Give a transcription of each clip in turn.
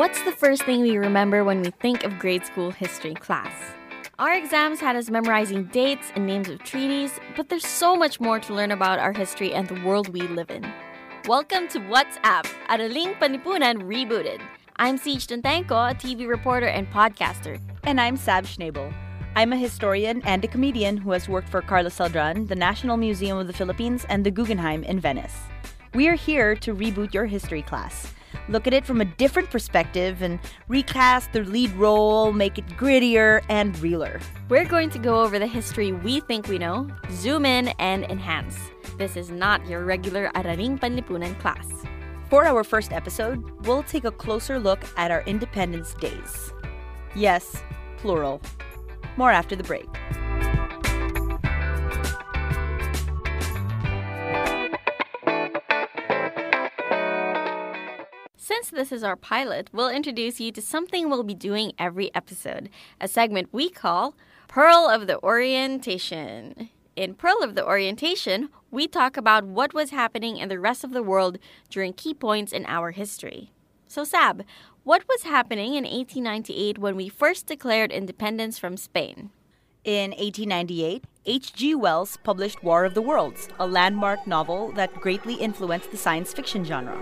What's the first thing we remember when we think of grade school history class? Our exams had us memorizing dates and names of treaties, but there's so much more to learn about our history and the world we live in. Welcome to What's Up, Araling Panlipunan Rebooted. I'm Siege Tantenko, a TV reporter and podcaster. And I'm Sab Schnabel. I'm a historian and a comedian who has worked for Carlos Celdran, the National Museum of the Philippines, and the Guggenheim in Venice. We are here to reboot your history class look at it from a different perspective and recast the lead role, make it grittier and realer. We're going to go over the history we think we know, zoom in, and enhance. This is not your regular Araling Panlipunan class. For our first episode, we'll take a closer look at our independence days. Yes, plural. More after the break. Since this is our pilot, we'll introduce you to something we'll be doing every episode a segment we call Pearl of the Orientation. In Pearl of the Orientation, we talk about what was happening in the rest of the world during key points in our history. So, Sab, what was happening in 1898 when we first declared independence from Spain? In 1898, H.G. Wells published War of the Worlds, a landmark novel that greatly influenced the science fiction genre.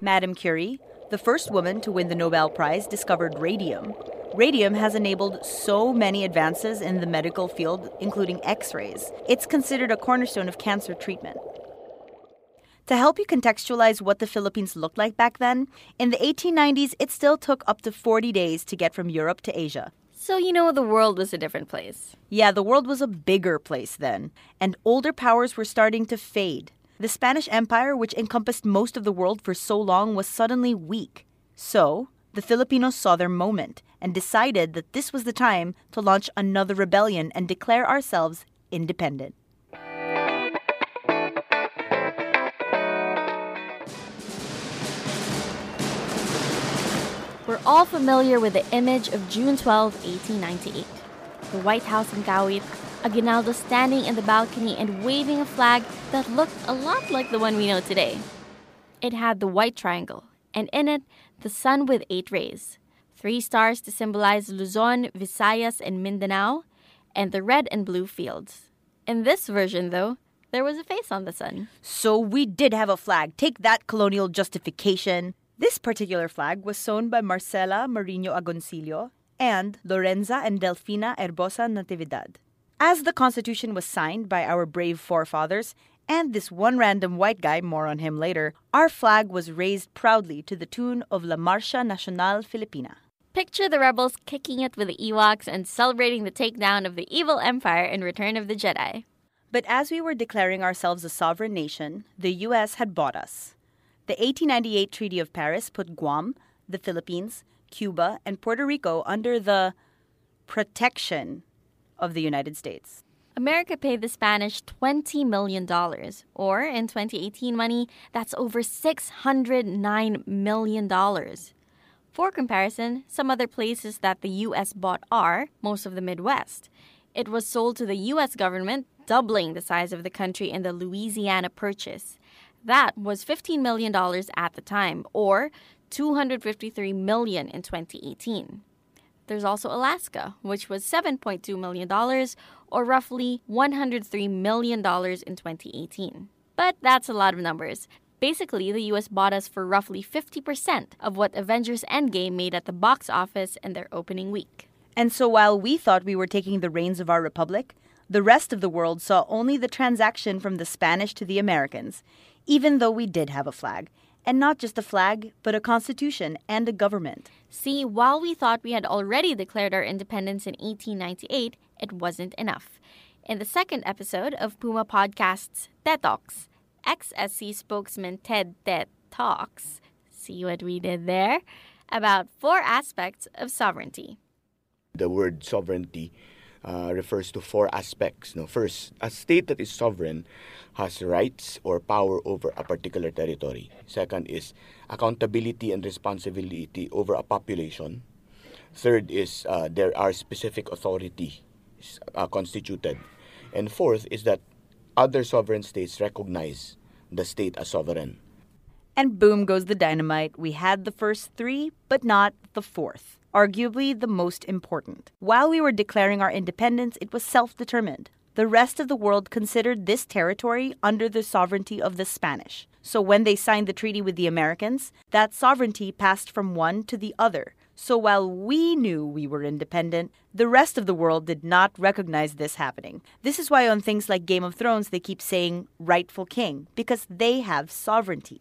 Madame Curie, the first woman to win the Nobel Prize, discovered radium. Radium has enabled so many advances in the medical field, including x rays. It's considered a cornerstone of cancer treatment. To help you contextualize what the Philippines looked like back then, in the 1890s, it still took up to 40 days to get from Europe to Asia. So, you know, the world was a different place. Yeah, the world was a bigger place then, and older powers were starting to fade. The Spanish Empire, which encompassed most of the world for so long, was suddenly weak. So, the Filipinos saw their moment and decided that this was the time to launch another rebellion and declare ourselves independent. We're all familiar with the image of June 12, 1898. The White House in Kawit Aguinaldo standing in the balcony and waving a flag that looked a lot like the one we know today. It had the white triangle, and in it, the sun with eight rays three stars to symbolize Luzon, Visayas, and Mindanao, and the red and blue fields. In this version, though, there was a face on the sun. So we did have a flag. Take that colonial justification. This particular flag was sewn by Marcela Marino Agoncillo and Lorenza and Delfina Herbosa Natividad. As the Constitution was signed by our brave forefathers, and this one random white guy, more on him later, our flag was raised proudly to the tune of La Marcha Nacional Filipina. Picture the rebels kicking it with the Ewoks and celebrating the takedown of the evil empire in Return of the Jedi. But as we were declaring ourselves a sovereign nation, the U.S. had bought us. The 1898 Treaty of Paris put Guam, the Philippines, Cuba, and Puerto Rico under the protection of the United States. America paid the Spanish $20 million, or in 2018 money, that's over $609 million. For comparison, some other places that the U.S. bought are most of the Midwest. It was sold to the U.S. government, doubling the size of the country in the Louisiana Purchase. That was $15 million at the time, or 253 million in 2018. There's also Alaska, which was $7.2 million, or roughly $103 million in 2018. But that's a lot of numbers. Basically, the US bought us for roughly 50% of what Avengers Endgame made at the box office in their opening week. And so while we thought we were taking the reins of our republic, the rest of the world saw only the transaction from the Spanish to the Americans, even though we did have a flag and not just a flag, but a constitution and a government. See, while we thought we had already declared our independence in 1898, it wasn't enough. In the second episode of Puma Podcast's TED Talks, ex-SC spokesman Ted Te talks, see what we did there, about four aspects of sovereignty. The word sovereignty uh, refers to four aspects. No, first, a state that is sovereign has rights or power over a particular territory. Second is accountability and responsibility over a population. Third is uh, there are specific authority uh, constituted. And fourth is that other sovereign states recognize the state as sovereign. And boom goes the dynamite. We had the first three, but not the fourth. Arguably the most important. While we were declaring our independence, it was self determined. The rest of the world considered this territory under the sovereignty of the Spanish. So when they signed the treaty with the Americans, that sovereignty passed from one to the other. So while we knew we were independent, the rest of the world did not recognize this happening. This is why on things like Game of Thrones they keep saying rightful king, because they have sovereignty.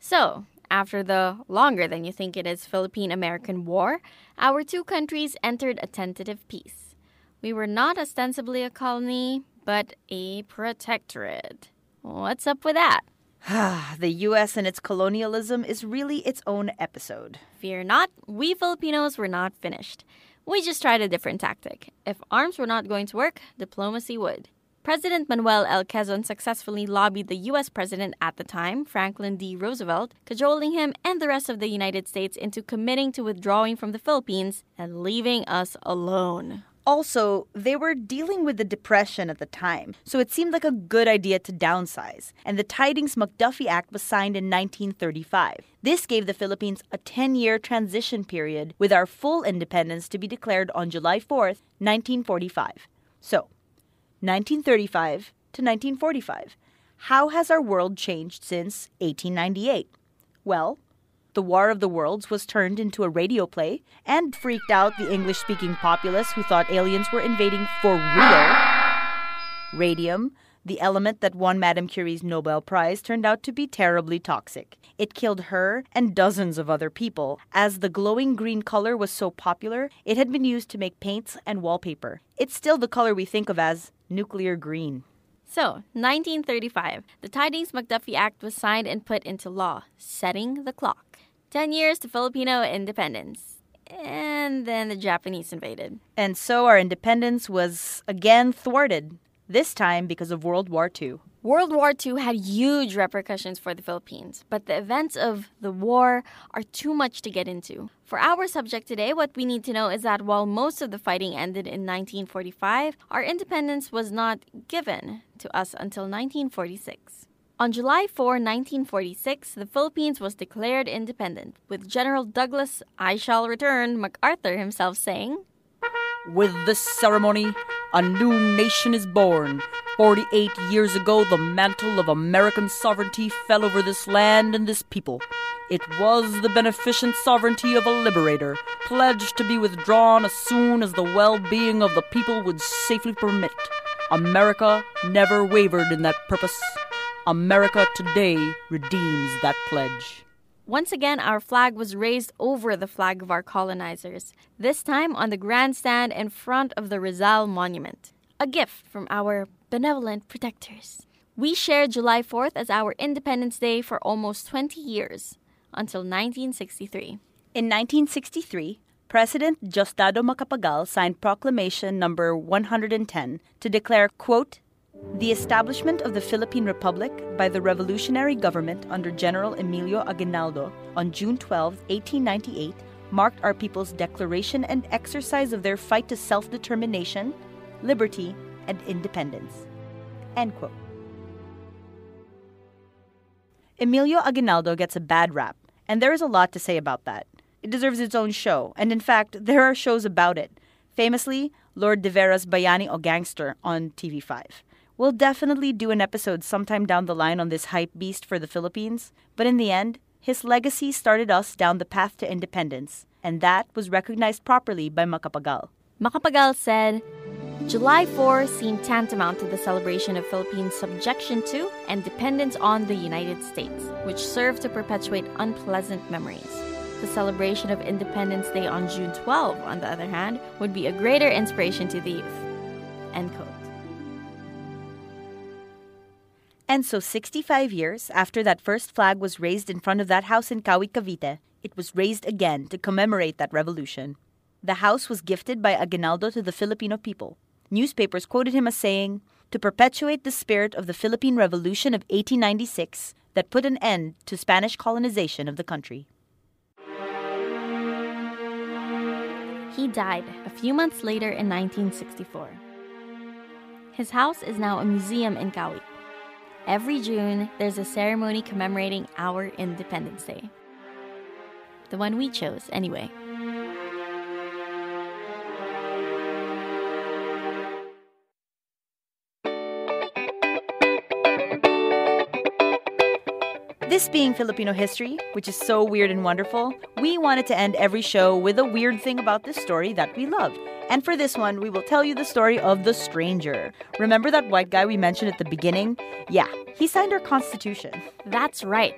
So, after the longer than you think it is Philippine American War, our two countries entered a tentative peace. We were not ostensibly a colony, but a protectorate. What's up with that? the US and its colonialism is really its own episode. Fear not, we Filipinos were not finished. We just tried a different tactic. If arms were not going to work, diplomacy would. President Manuel L. Quezon successfully lobbied the U.S. president at the time, Franklin D. Roosevelt, cajoling him and the rest of the United States into committing to withdrawing from the Philippines and leaving us alone. Also, they were dealing with the Depression at the time, so it seemed like a good idea to downsize, and the Tydings McDuffie Act was signed in 1935. This gave the Philippines a 10 year transition period, with our full independence to be declared on July 4, 1945. So, 1935 to 1945. How has our world changed since 1898? Well, the War of the Worlds was turned into a radio play and freaked out the English speaking populace who thought aliens were invading for real. Radium, the element that won Madame Curie's Nobel Prize, turned out to be terribly toxic. It killed her and dozens of other people. As the glowing green color was so popular, it had been used to make paints and wallpaper. It's still the color we think of as nuclear green. So, 1935, the Tydings McDuffie Act was signed and put into law, setting the clock. 10 years to Filipino independence. And then the Japanese invaded. And so our independence was again thwarted, this time because of World War II. World War II had huge repercussions for the Philippines, but the events of the war are too much to get into. For our subject today, what we need to know is that while most of the fighting ended in 1945, our independence was not given to us until 1946. On July 4, 1946, the Philippines was declared independent, with General Douglas I Shall Return MacArthur himself saying, With this ceremony, a new nation is born. 48 years ago, the mantle of American sovereignty fell over this land and this people. It was the beneficent sovereignty of a liberator, pledged to be withdrawn as soon as the well being of the people would safely permit. America never wavered in that purpose. America today redeems that pledge. Once again, our flag was raised over the flag of our colonizers, this time on the grandstand in front of the Rizal Monument. A gift from our benevolent protectors. We shared July 4th as our Independence Day for almost 20 years, until 1963. In 1963, President Diosdado Macapagal signed Proclamation number 110 to declare, quote, the establishment of the Philippine Republic by the revolutionary government under General Emilio Aguinaldo on June 12, 1898, marked our people's declaration and exercise of their fight to self determination, liberty, and independence. End quote. Emilio Aguinaldo gets a bad rap, and there is a lot to say about that. It deserves its own show, and in fact, there are shows about it. Famously, Lourd de Veyra's Bayani o Gangster on TV5. We'll definitely do an episode sometime down the line on this hype beast for the Philippines, but in the end, his legacy started us down the path to independence, and that was recognized properly by Macapagal. Macapagal said, July 4 seemed tantamount to the celebration of Philippines' subjection to and dependence on the United States, which served to perpetuate unpleasant memories. The celebration of Independence Day on June 12, on the other hand, would be a greater inspiration to the youth. End quote. And so 65 years after that first flag was raised in front of that house in Kawit, Cavite, it was raised again to commemorate that revolution. The house was gifted by Aguinaldo to the Filipino people. Newspapers quoted him as saying, to perpetuate the spirit of the Philippine Revolution of 1896 that put an end to Spanish colonization of the country. He died a few months later in 1964. His house is now a museum in Kawit. Every June, there's a ceremony commemorating our Independence Day. The one we chose, anyway. This being Filipino history, which is so weird and wonderful, we wanted to end every show with a weird thing about this story that we loved. And for this one, we will tell you the story of the stranger. Remember that white guy we mentioned at the beginning? Yeah, he signed our Constitution. That's right.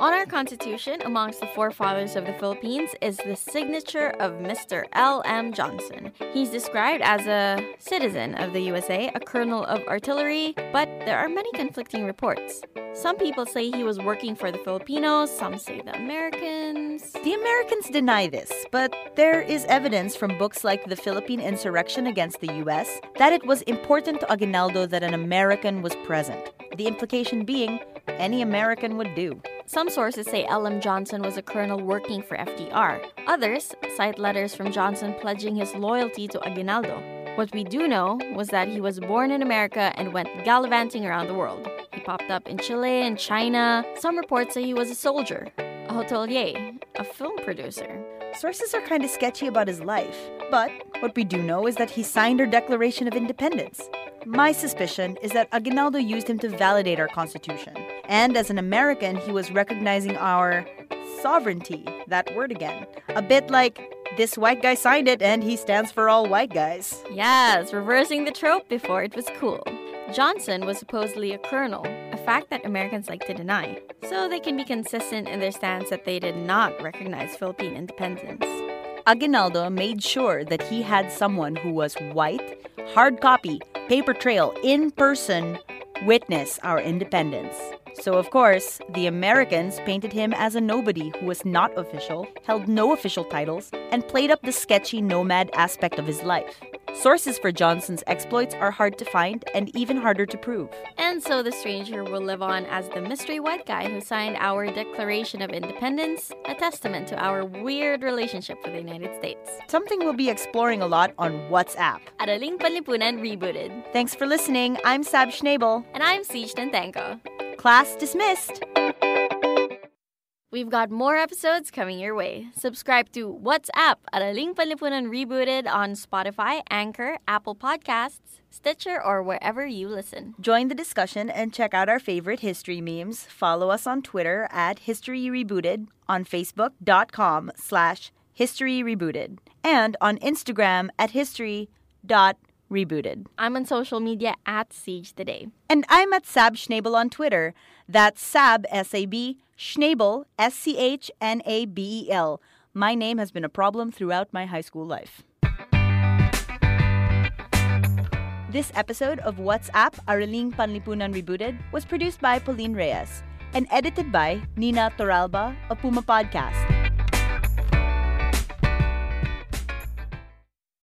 On our Constitution, amongst the forefathers of the Philippines, is the signature of Mr. L.M. Johnson. He's described as a citizen of the USA, a colonel of artillery, but there are many conflicting reports. Some people say he was working for the Filipinos, some say the Americans. The Americans deny this, but there is evidence from books like The Philippine Insurrection Against the US that it was important to Aguinaldo that an American was present. The implication being, any American would do. Some sources say L.M. Johnson was a colonel working for FDR. Others cite letters from Johnson pledging his loyalty to Aguinaldo. What we do know was that he was born in America and went gallivanting around the world. He popped up in Chile and China. Some reports say he was a soldier, a hotelier, a film producer. Sources are kind of sketchy about his life, but what we do know is that he signed our Declaration of Independence. My suspicion is that Aguinaldo used him to validate our Constitution. And as an American, he was recognizing our sovereignty, that word again. A bit like this white guy signed it and he stands for all white guys. Yes, reversing the trope before it was cool. Johnson was supposedly a colonel, a fact that Americans like to deny, so they can be consistent in their stance that they did not recognize Philippine independence. Aguinaldo made sure that he had someone who was white, hard copy, paper trail, in person, witness our independence. So, of course, the Americans painted him as a nobody who was not official, held no official titles, and played up the sketchy nomad aspect of his life. Sources for Johnson's exploits are hard to find and even harder to prove. And so the stranger will live on as the mystery white guy who signed our Declaration of Independence, a testament to our weird relationship with the United States. Something we'll be exploring a lot on WhatsApp. Araling Panlipunan Rebooted. Thanks for listening. I'm Sab Schnabel. And I'm Siege Nantenko. Class dismissed. We've got more episodes coming your way. Subscribe to What's Up Araling Panlipunan Rebooted on Spotify, Anchor, Apple Podcasts, Stitcher, or wherever you listen. Join the discussion and check out our favorite history memes. Follow us on Twitter at History Rebooted, on Facebook.com slash History Rebooted, and on Instagram at history.rebooted. I'm on social media at Siege Today. And I'm at Sab Schnabel on Twitter. That's Sab, S-A-B, Schnabel, S C H N A B E L. My name has been a problem throughout my high school life. This episode of What's Up, Araling Panlipunan Rebooted was produced by Pauline Reyes and edited by Nina Toralba of Puma Podcast.